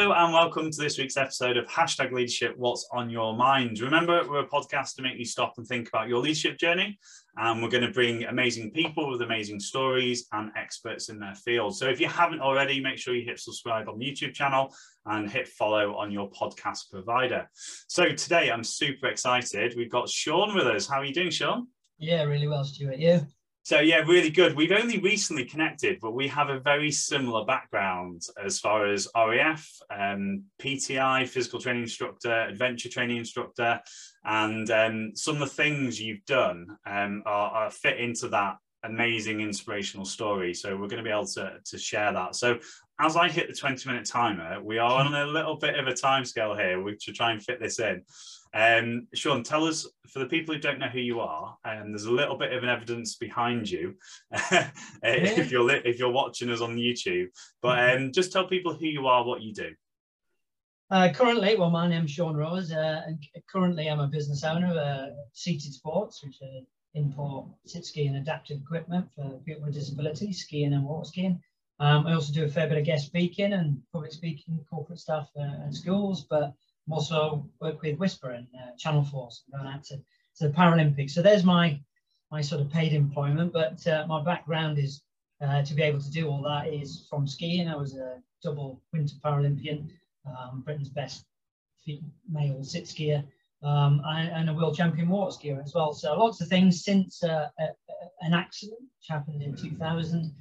Hello and welcome to this week's episode of Hashtag Leadership What's on Your Mind. Remember, we're a podcast to make you stop and think about your leadership journey. And we're going to bring amazing people with amazing stories and experts in their field. So if you haven't already, make sure you hit subscribe on the YouTube channel and hit follow on your podcast provider. So today I'm super excited. We've got Sean with us. How are you doing, Sean? Yeah, really well, Stuart. You? So yeah, really good. We've only recently connected, but we have a very similar background as far as RAF, um, PTI, physical training instructor, adventure training instructor, and um, some of the things you've done um, are, are, fit into that amazing inspirational story. So we're going to be able to, to share that. So as I hit the 20 minute timer, we are on a little bit of a time scale here to try and fit this in. Um, Sean, tell us for the people who don't know who you are, and um, there's a little bit of an evidence behind you if you're if you're watching us on YouTube. But mm-hmm. um, just tell people who you are, what you do. Uh, currently, well, my name's Sean Rose, uh, and currently I'm a business owner of uh, Seated Sports, which are import sit ski and adaptive equipment for people with disabilities, skiing and water skiing. Um, I also do a fair bit of guest speaking and public speaking, corporate stuff uh, and schools, but I'm also work with Whisper and uh, Channel 4 and going out to, to the Paralympics. So there's my my sort of paid employment, but uh, my background is uh, to be able to do all that is from skiing. I was a double Winter Paralympian, um, Britain's best male sit skier, um, and, a world champion water skier as well. So lots of things since uh, a, an accident which happened in 2000.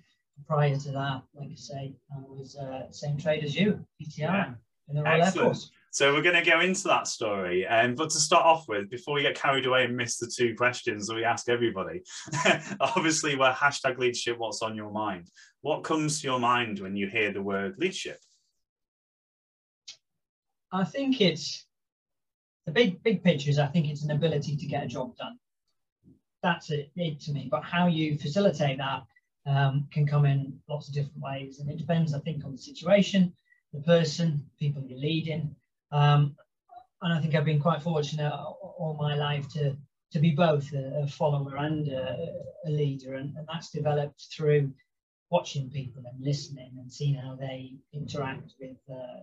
Prior to that, like I say, I was uh, same trade as you, PTI, yeah. in the Royal Excellent. Air Force. So we're going to go into that story. Um, but to start off with, before we get carried away and miss the two questions that we ask everybody, obviously we're hashtag leadership, what's on your mind? What comes to your mind when you hear the word leadership? I think it's the big big picture is I think it's an ability to get a job done. That's it, it to me. But how you facilitate that um, can come in lots of different ways, and it depends, I think, on the situation, the person, people you're leading, um, and I think I've been quite fortunate all my life to to be both a, a follower and a, a leader, and, and, that's developed through watching people and listening and seeing how they interact with uh,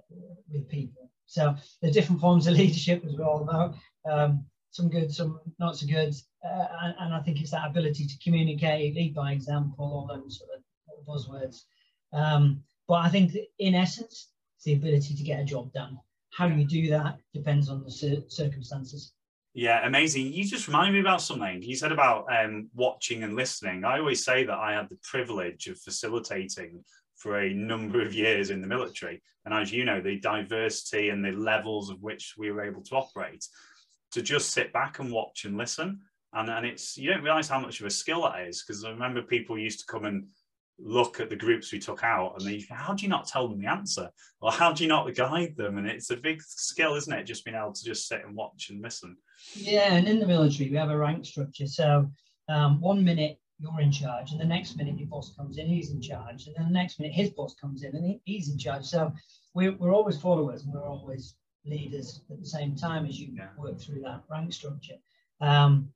with people. So the different forms of leadership, as we're all know. um, some good, some not so good, uh, and, and, I think it's that ability to communicate, lead by example, all those sort of buzzwords. Um, but I think in essence, it's the ability to get a job done. How you do that depends on the circumstances. Yeah, amazing. You just reminded me about something. You said about um, watching and listening. I always say that I had the privilege of facilitating for a number of years in the military. And as you know, the diversity and the levels of which we were able to operate, to just sit back and watch and listen. And, and it's, you don't realize how much of a skill that is. Because I remember people used to come and look at the groups we took out and they how do you not tell them the answer? Or how do you not guide them? And it's a big skill isn't it? Just being able to just sit and watch and listen. Yeah and in the military we have a rank structure. So um, one minute you're in charge and the next minute your boss comes in he's in charge. And then the next minute his boss comes in and he, he's in charge. So we're, we're always followers and we're always leaders at the same time as you yeah. work through that rank structure. Um,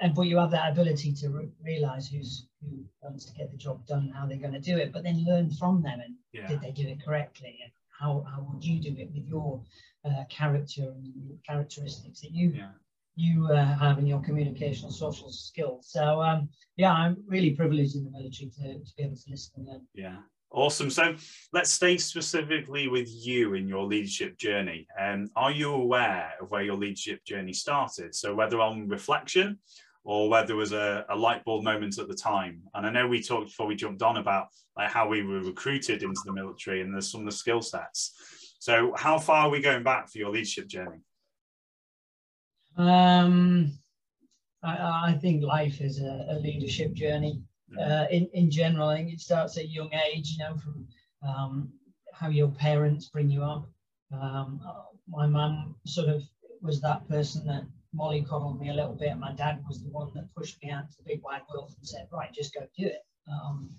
and but you have that ability to re- realize who's who wants to get the job done, how they're going to do it, but then learn from them and yeah. did they do it correctly, and how how would you do it with your uh, character and characteristics that you yeah. you uh, have in your communicational social skills. So um, yeah, I'm really privileged in the military to, to be able to listen and learn. Yeah. Awesome. So let's stay specifically with you in your leadership journey. Um, are you aware of where your leadership journey started? So whether on reflection or whether there was a, a light bulb moment at the time. And I know we talked before we jumped on about like how we were recruited into the military and there's some of the skill sets. So how far are we going back for your leadership journey? Um, I, I think life is a, a leadership journey. Uh, in, in general, I think it starts at a young age, you know, from um, how your parents bring you up. Um, my mum sort of was that person that Molly coddled me a little bit. My dad was the one that pushed me out to the big wide world and said, right, just go do it. Um,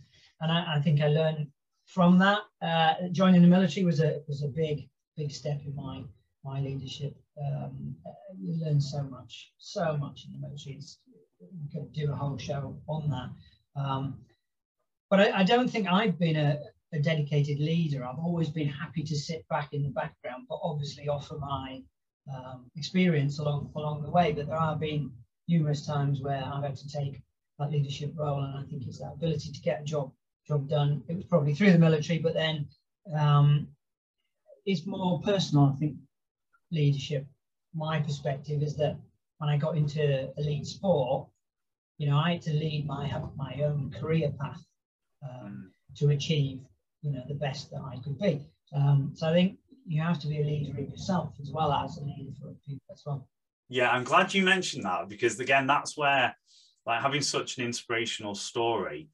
and I, I, think I learned from that. Uh, joining the military was a was a big big step in my my leadership. Um, you learn so much, so much in the military. It's, we could do a whole show on that. Um, but I, I, don't think I've been a, a dedicated leader. I've always been happy to sit back in the background, but obviously offer my um, experience along along the way. But there have been numerous times where I've had to take that leadership role, and I think it's that ability to get a job job done. It was probably through the military, but then um, it's more personal. I think leadership. My perspective is that when I got into elite sport, you know, I had to lead my my own career path um, to achieve, you know, the best that I could be. Um, so I think you have to be a leader of yourself as well as a leader for people as well. Yeah, I'm glad you mentioned that because again, that's where like having such an inspirational story,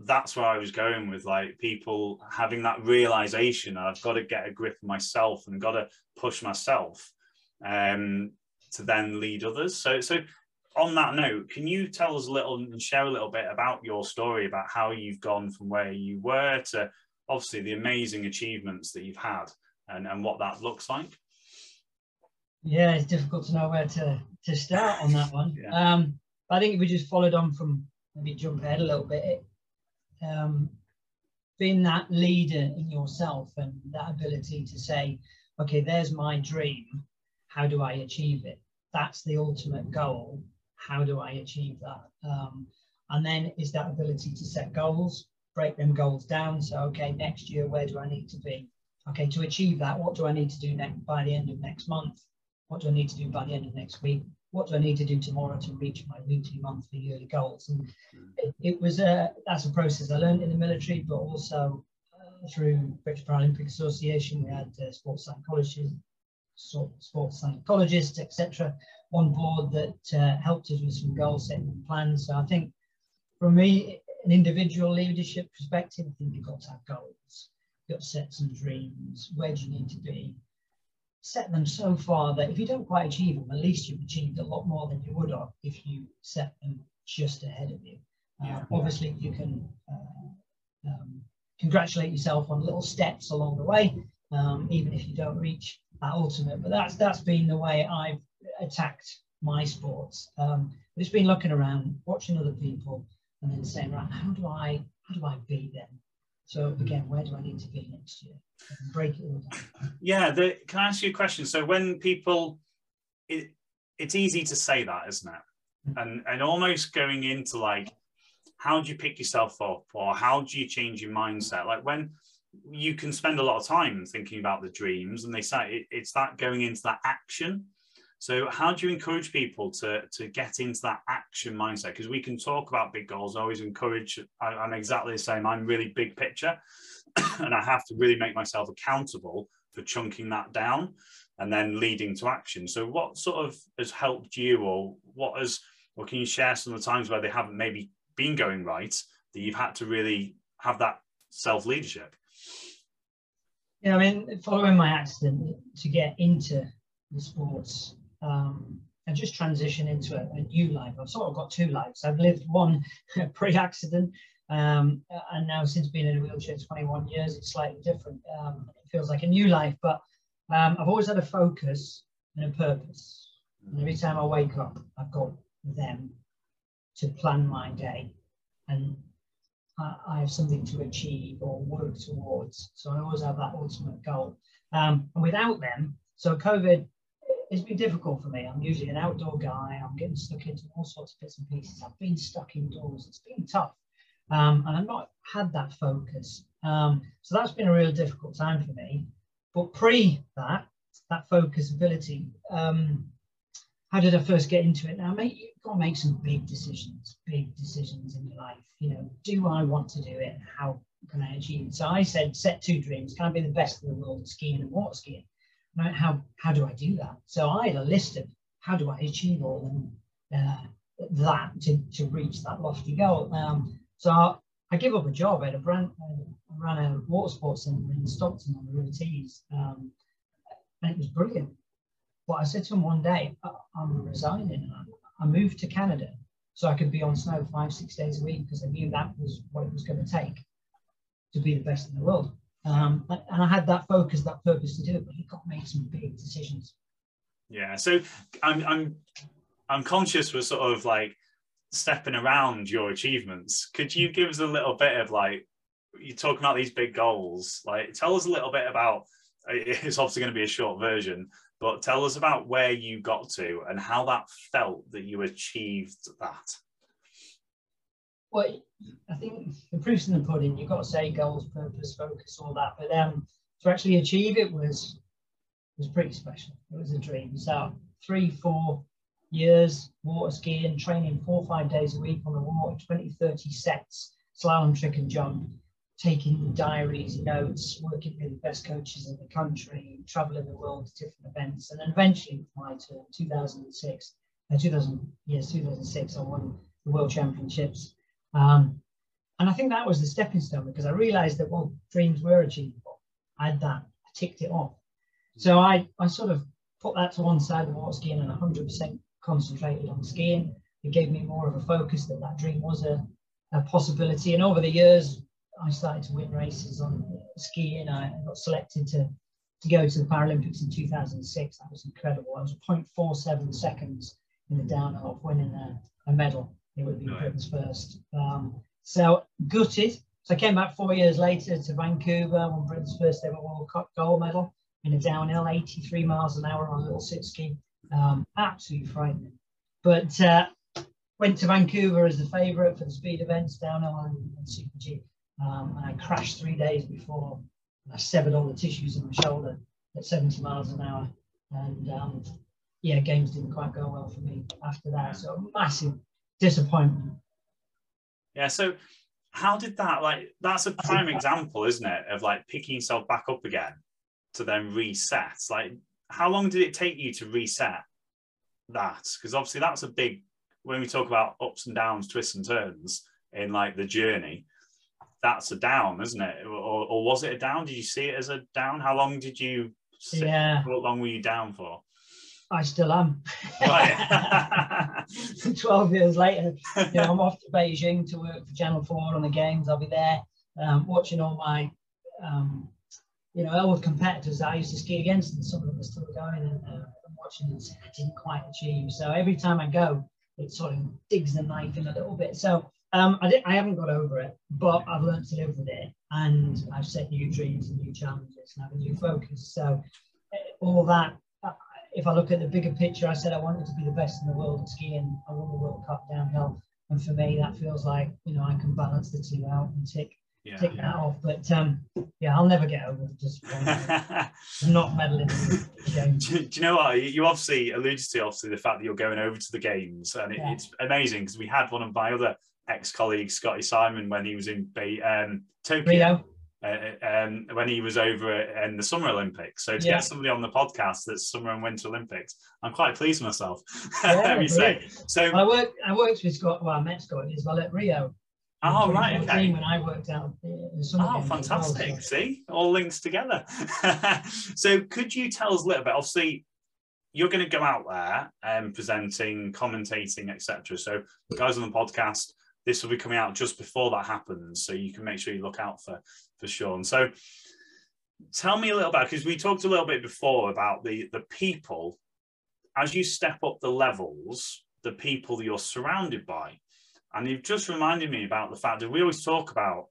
that's where I was going with like people having that realization I've got to get a grip of myself and got to push myself um, to then lead others. So, so on that note, can you tell us a little and share a little bit about your story about how you've gone from where you were to obviously the amazing achievements that you've had and, and what that looks like? Yeah, it's difficult to know where to, to start on that one. yeah. um, I think if we just followed on from maybe jump ahead a little bit, um, being that leader in yourself and that ability to say, okay, there's my dream. How do I achieve it? That's the ultimate goal. How do I achieve that? Um, and then is that ability to set goals, break them goals down. So, okay, next year, where do I need to be? Okay, to achieve that, what do I need to do next by the end of next month? What do I need to do by the end of next week? What do I need to do tomorrow to reach my weekly, monthly, yearly goals? And it, it was a that's a process I learned in the military, but also uh, through British Paralympic Association, we had uh, sports psychologists, sports psychologists, etc., on board that uh, helped us with some goal setting plans. So I think, for me, an individual leadership perspective, I think you've got to have goals you've got to set some dreams. Where do you need to be? Set them so far that if you don't quite achieve them, at least you've achieved a lot more than you would have if you set them just ahead of you. Uh, obviously, you can uh, um, congratulate yourself on little steps along the way, um, even if you don't reach ultimate. But that's that's been the way I've attacked my sports. Um, it's been looking around, watching other people, and then saying, right, how do I how do I beat them? So again, where do I need to be next year? break it all down. Yeah, the, can I ask you a question? So when people, it, it's easy to say that, isn't it? Mm-hmm. And and almost going into like, how do you pick yourself up, or how do you change your mindset? Like when you can spend a lot of time thinking about the dreams, and they say it, it's that going into that action so how do you encourage people to, to get into that action mindset? Because we can talk about big goals. I always encourage, I, am exactly the same. I'm really big picture and I have to really make myself accountable for chunking that down and then leading to action. So what sort of has helped you or what has, or can you share some of the times where they haven't maybe been going right that you've had to really have that self-leadership? Yeah, I mean, following my accident to get into the sports um, and just transition into a, a, new life. I've sort of got two lives. I've lived one pre-accident, um, and now since being in a wheelchair 21 years, it's slightly different. Um, it feels like a new life, but um, I've always had a focus and a purpose. And every time I wake up, I've got them to plan my day, and I, have something to achieve or work towards. So I always have that ultimate goal. Um, and without them, so COVID it's been difficult for me. I'm usually an outdoor guy. I'm getting stuck into all sorts of bits and pieces. I've been stuck indoors. It's been tough. Um, and I've not had that focus. Um, so that's been a real difficult time for me. But pre that, that focus ability, um, how did I first get into it? Now, you've got to make some big decisions, big decisions in your life. You know, do I want to do it? How can I achieve it? So I said, set two dreams. Can I be the best in the world at skiing and water skiing? right? How, how do I do that? So I had a list of how do I achieve all uh, that to, to reach that lofty goal. Um, so I, I up a job. Had a brand, I ran a water sports centre in Stockton on the River Tees, um, and it was brilliant. But I said to him one day, I'm resigning. I moved to Canada so I could be on snow five, six days a week because I knew that was what it was going to take to be the best in the world. Um, and I had that focus, that purpose to do it, but you've got to make some big decisions. Yeah. So I'm I'm I'm conscious we're sort of like stepping around your achievements. Could you give us a little bit of like you're talking about these big goals. Like, tell us a little bit about. It's obviously going to be a short version, but tell us about where you got to and how that felt that you achieved that. Well, I think the proof's in the pudding. You've got to say goals, purpose, focus, all that. But um, to actually achieve it was was pretty special. It was a dream. So three, four years water skiing, training four or five days a week on the water, 20, 30 sets, slalom, trick and jump, taking diaries, notes, working with the best coaches in the country, traveling the world to different events. And then eventually, my turn, 2006, uh, 2000, yes, 2006, I won the World Championships. Um, and I think that was the stepping stone because I realized that, well, dreams were achievable. I had that, I ticked it off. So I, I sort of put that to one side, the water skiing, and 100% concentrated on skiing. It gave me more of a focus that that dream was a, a possibility. And over the years, I started to win races on skiing. I got selected to, to go to the Paralympics in 2006. That was incredible. I was 0.47 seconds in the downhill of winning a, a medal. It would be. Britain's first. Um, so gutted. So I came back four years later to Vancouver, won Britain's first ever World Cup gold medal in a downhill, 83 miles an hour on a little sit ski. Um, absolutely frightening. But uh, went to Vancouver as the favourite for the speed events downhill and, and Super G. Um, and I crashed three days before. I severed all the tissues in my shoulder at 70 miles an hour. And um, yeah, games didn't quite go well for me after that. So massive disappointment. Yeah. So how did that like? That's a prime example, isn't it, of like picking yourself back up again to then reset. Like, how long did it take you to reset that? Because obviously that's a big. When we talk about ups and downs, twists and turns in like the journey, that's a down, isn't it? Or, or was it a down? Did you see it as a down? How long did you? Sit? Yeah. How long were you down for? I still am. Right. 12 years later, you know, I'm off to Beijing to work for Channel 4 on the games. I'll be there um, watching all my, um, you know, old competitors I used to ski against, and some of them are still going and uh, watching and saying I didn't quite achieve. So every time I go, it sort of digs the knife in a little bit. So um, I, I haven't got over it, but I've learned to live with it and I've set new dreams and new challenges and have a new focus. So eh, all that if I look at the bigger picture, I said I wanted to be the best in the world at skiing. I won the World Cup downhill, and for me, that feels like you know I can balance the two out and tick yeah, tick yeah. that off. But um, yeah, I'll never get over just not medaling. do, do, you know what you obviously alluded to? Obviously, the fact that you're going over to the games, and it, yeah. it's amazing because we had one of my other ex-colleagues, Scotty Simon, when he was in um, Tokyo. Rio uh, um, when he was over in the Summer Olympics. So to yeah. get somebody on the podcast that's Summer and Winter Olympics, I'm quite pleased with myself. Yeah, say. So I worked. I worked with Scott. Well, I met Scott as well at Rio. Oh right, okay. When I worked out in summer. Oh, fantastic! Well, so. See, all links together. so, could you tell us a little bit? Obviously, you're going to go out there and presenting, commentating, etc. So, guys on the podcast, this will be coming out just before that happens, so you can make sure you look out for for Sean. So tell me a little bit because we talked a little bit before about the the people as you step up the levels, the people you're surrounded by. And you've just reminded me about the fact that we always talk about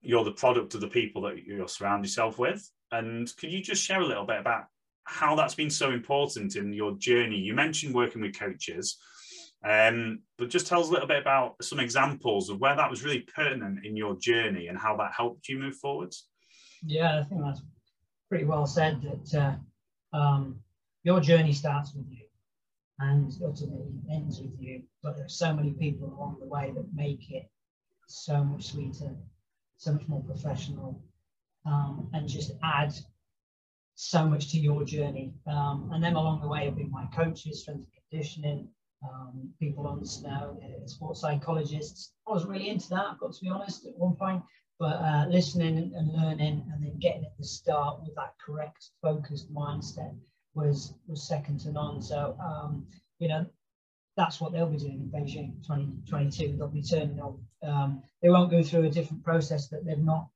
you're the product of the people that you're surround yourself with. And could you just share a little bit about how that's been so important in your journey? You mentioned working with coaches, um, but just tell us a little bit about some examples of where that was really pertinent in your journey and how that helped you move forwards. Yeah, I think that's pretty well said. That uh, um, your journey starts with you and ultimately ends with you. But there are so many people along the way that make it so much sweeter, so much more professional, um, and just add so much to your journey. Um, and then along the way have been my coaches, strength and conditioning, um, people on snow, uh, sports psychologists. I was really into that, I've got to be honest, at one point. But uh, listening and learning and then getting at the start with that correct, focused mindset was was second to none. So, um, you know, that's what they'll be doing in Beijing 2022. They'll be turning on. Um, they won't go through a different process that they've not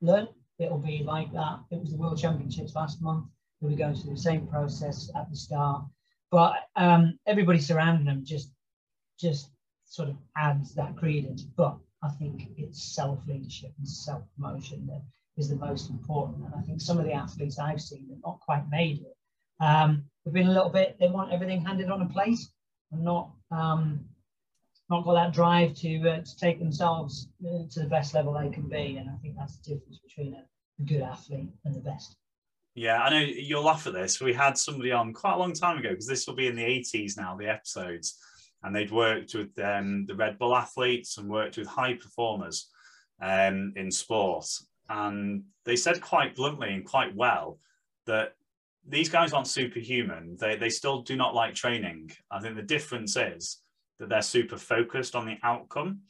learned. It'll be like that. It was the World Championships last month. They'll be going through the same process at the start but um, everybody surrounding them just just sort of adds that credence. But I think it's self leadership and self promotion that is the most important. And I think some of the athletes I've seen have not quite made it. Um, have been a little bit, they want everything handed on a plate and not um, not got that drive to uh, to take themselves uh, to the best level they can be. And I think that's the difference between a, a good athlete and the best. Yeah, I know you'll laugh at this. We had somebody on quite a long time ago because this will be in the 80s now, the episodes, and they'd worked with um, the Red Bull athletes and worked with high performers um, in sport. And they said quite bluntly and quite well that these guys aren't superhuman. They, they still do not like training. I think the difference is that they're super focused on the outcome.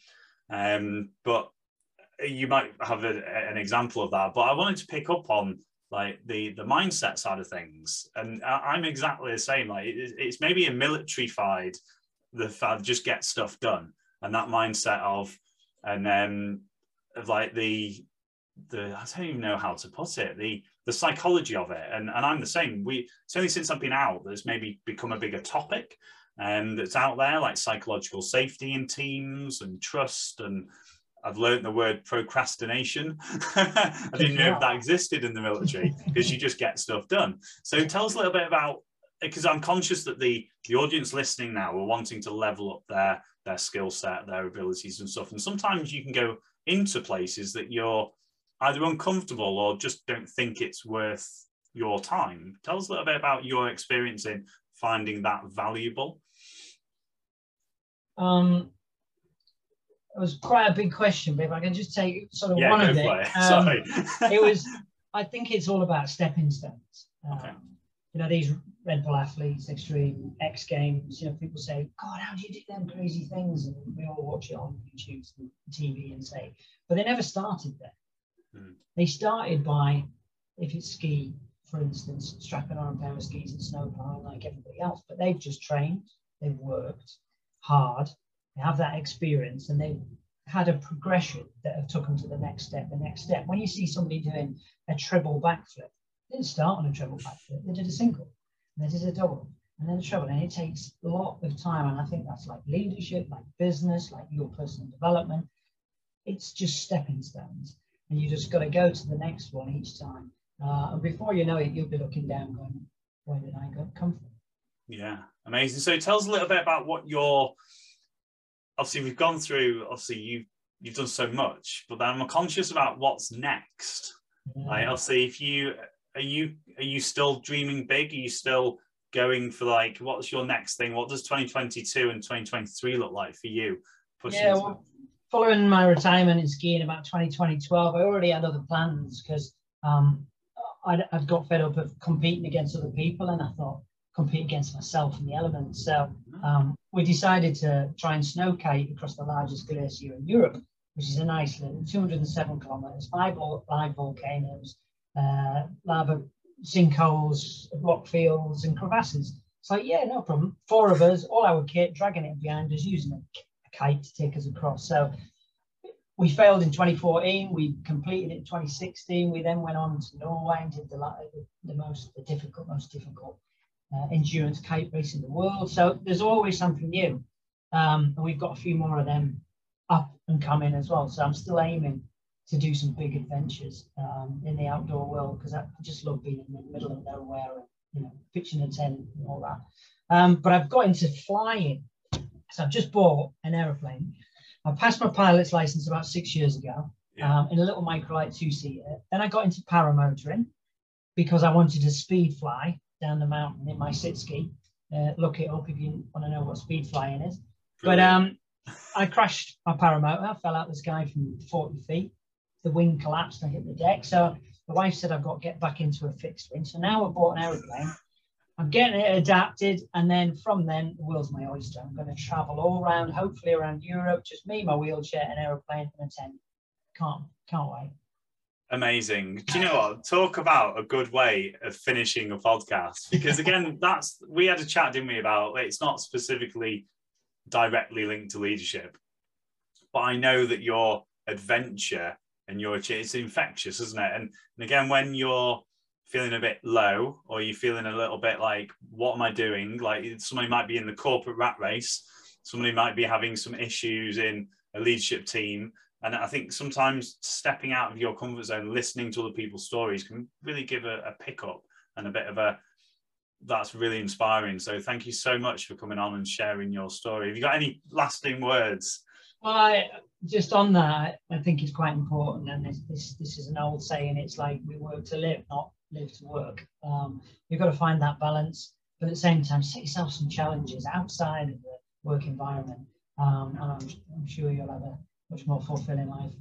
Um, but you might have a, an example of that. But I wanted to pick up on like the the mindset side of things, and I, am exactly the same. Like it, it's maybe a militarified the fact just get stuff done, and that mindset of and then of like the the I don't even know how to put it the the psychology of it. And and I'm the same. We it's only since I've been out there's maybe become a bigger topic and that's out there like psychological safety in teams and trust and I've learned the word procrastination. I didn't know if that existed in the military because you just get stuff done. So tell us a little bit about because I'm conscious that the the audience listening now are wanting to level up their their skill set, their abilities and stuff. And sometimes you can go into places that you're either uncomfortable or just don't think it's worth your time. Tell us a little bit about your experience in finding that valuable. Um, it was quite a big question, but if I can just take sort of yeah, one of it. It. Um, it was, I think it's all about stepping stones. Um, okay. You know, these Red Bull athletes, extreme X Games, you know, people say, God, how do you do them crazy things? And we all watch it on YouTube and TV and say, but they never started there. Mm. They started by, if it's ski, for instance, strapping on a pair of skis and snow plowing like everybody else, but they've just trained, they've worked hard, they have that experience, and they've had a progression that have took them to the next step, the next step. When you see somebody doing a triple backflip, they didn't start on a triple backflip, they did a single, and they did a double, and then a treble, and it takes a lot of time. And I think that's like leadership, like business, like your personal development. It's just stepping stones, and you just got to go to the next one each time. Uh, and before you know it, you'll be looking down, going, "Where did I come from?" Yeah, amazing. So tell us a little bit about what your obviously we've gone through. Obviously you've you've done so much, but then I'm conscious about what's next. Yeah. Like obviously, if you are you are you still dreaming big? Are you still going for like what's your next thing? What does 2022 and 2023 look like for you? yeah, well, following my retirement in skiing about 2020, 12, I already had other plans because um, I'd, I'd got fed up of competing against other people and I thought compete against myself and the elements. So um, we decided to try and snow kite across the largest glacier in Europe, which is in Iceland, 207 kilometers, five live volcanoes, uh, lava sinkholes, rock fields, and crevasses. It's like, yeah, no problem. Four of us, all our kit, dragging it behind us, using a, kite to take us across. So we failed in 2014. We completed it in 2016. We then went on to Norway and did the, the most the difficult, most difficult uh, endurance kite race in the world. So there's always something new, um, and we've got a few more of them up and coming as well. So I'm still aiming to do some big adventures um, in the outdoor world because I just love being in the middle of nowhere and you know pitching a tent and all that. Um, but I've got into flying, so I've just bought an aeroplane I passed my pilot's license about six years ago yeah. um, in a little microlight two seater. Then I got into paramotoring because I wanted to speed fly down the mountain in my sit ski. Uh, look it up if you want to know what speed flying is. But um, I crashed my paramotor, I fell out the sky from 40 feet. The wing collapsed, I hit the deck. So the wife said I've got to get back into a fixed wing. So now I've bought an aeroplane I'm getting it adapted, and then from then, the world's my oyster. I'm going to travel all around, hopefully around Europe, just me, my wheelchair, an aeroplane, and a tent. Can't, can't wait. Amazing. Do you know what? Talk about a good way of finishing a podcast. Because again, that's we had a chat, didn't we, about it's not specifically directly linked to leadership, but I know that your adventure and your it's infectious, isn't it? And, and again, when you're feeling a bit low or you're feeling a little bit like what am i doing like somebody might be in the corporate rat race somebody might be having some issues in a leadership team. And I think sometimes stepping out of your comfort zone, listening to other people's stories can really give a, a pickup and a bit of a that's really inspiring. So thank you so much for coming on and sharing your story. Have you got any lasting words? Well, I, just on that, I think it's quite important, and this, this this is an old saying. It's like we work to live, not live to work. Um, you've got to find that balance, but at the same time, set yourself some challenges outside of the work environment, um, and I'm, I'm sure you'll have a much more fulfilling life.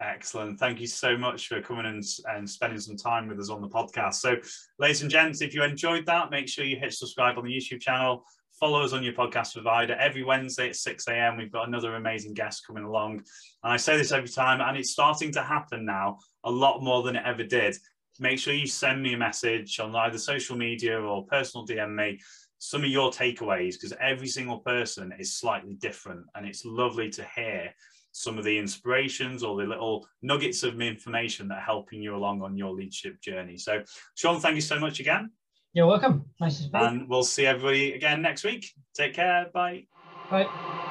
Excellent. Thank you so much for coming and, and spending some time with us on the podcast. So, ladies and gents, if you enjoyed that, make sure you hit subscribe on the YouTube channel. Follow us on your podcast provider. Every Wednesday at 6 a.m., we've got another amazing guest coming along. And I say this every time, and it's starting to happen now a lot more than it ever did. Make sure you send me a message on either social media or personal DM me some of your takeaways because every single person is slightly different. And it's lovely to hear some of the inspirations or the little nuggets of information that are helping you along on your leadership journey. So, Sean, thank you so much again. You're welcome. Nice to speak. And we'll see everybody again next week. Take care. Bye. Bye.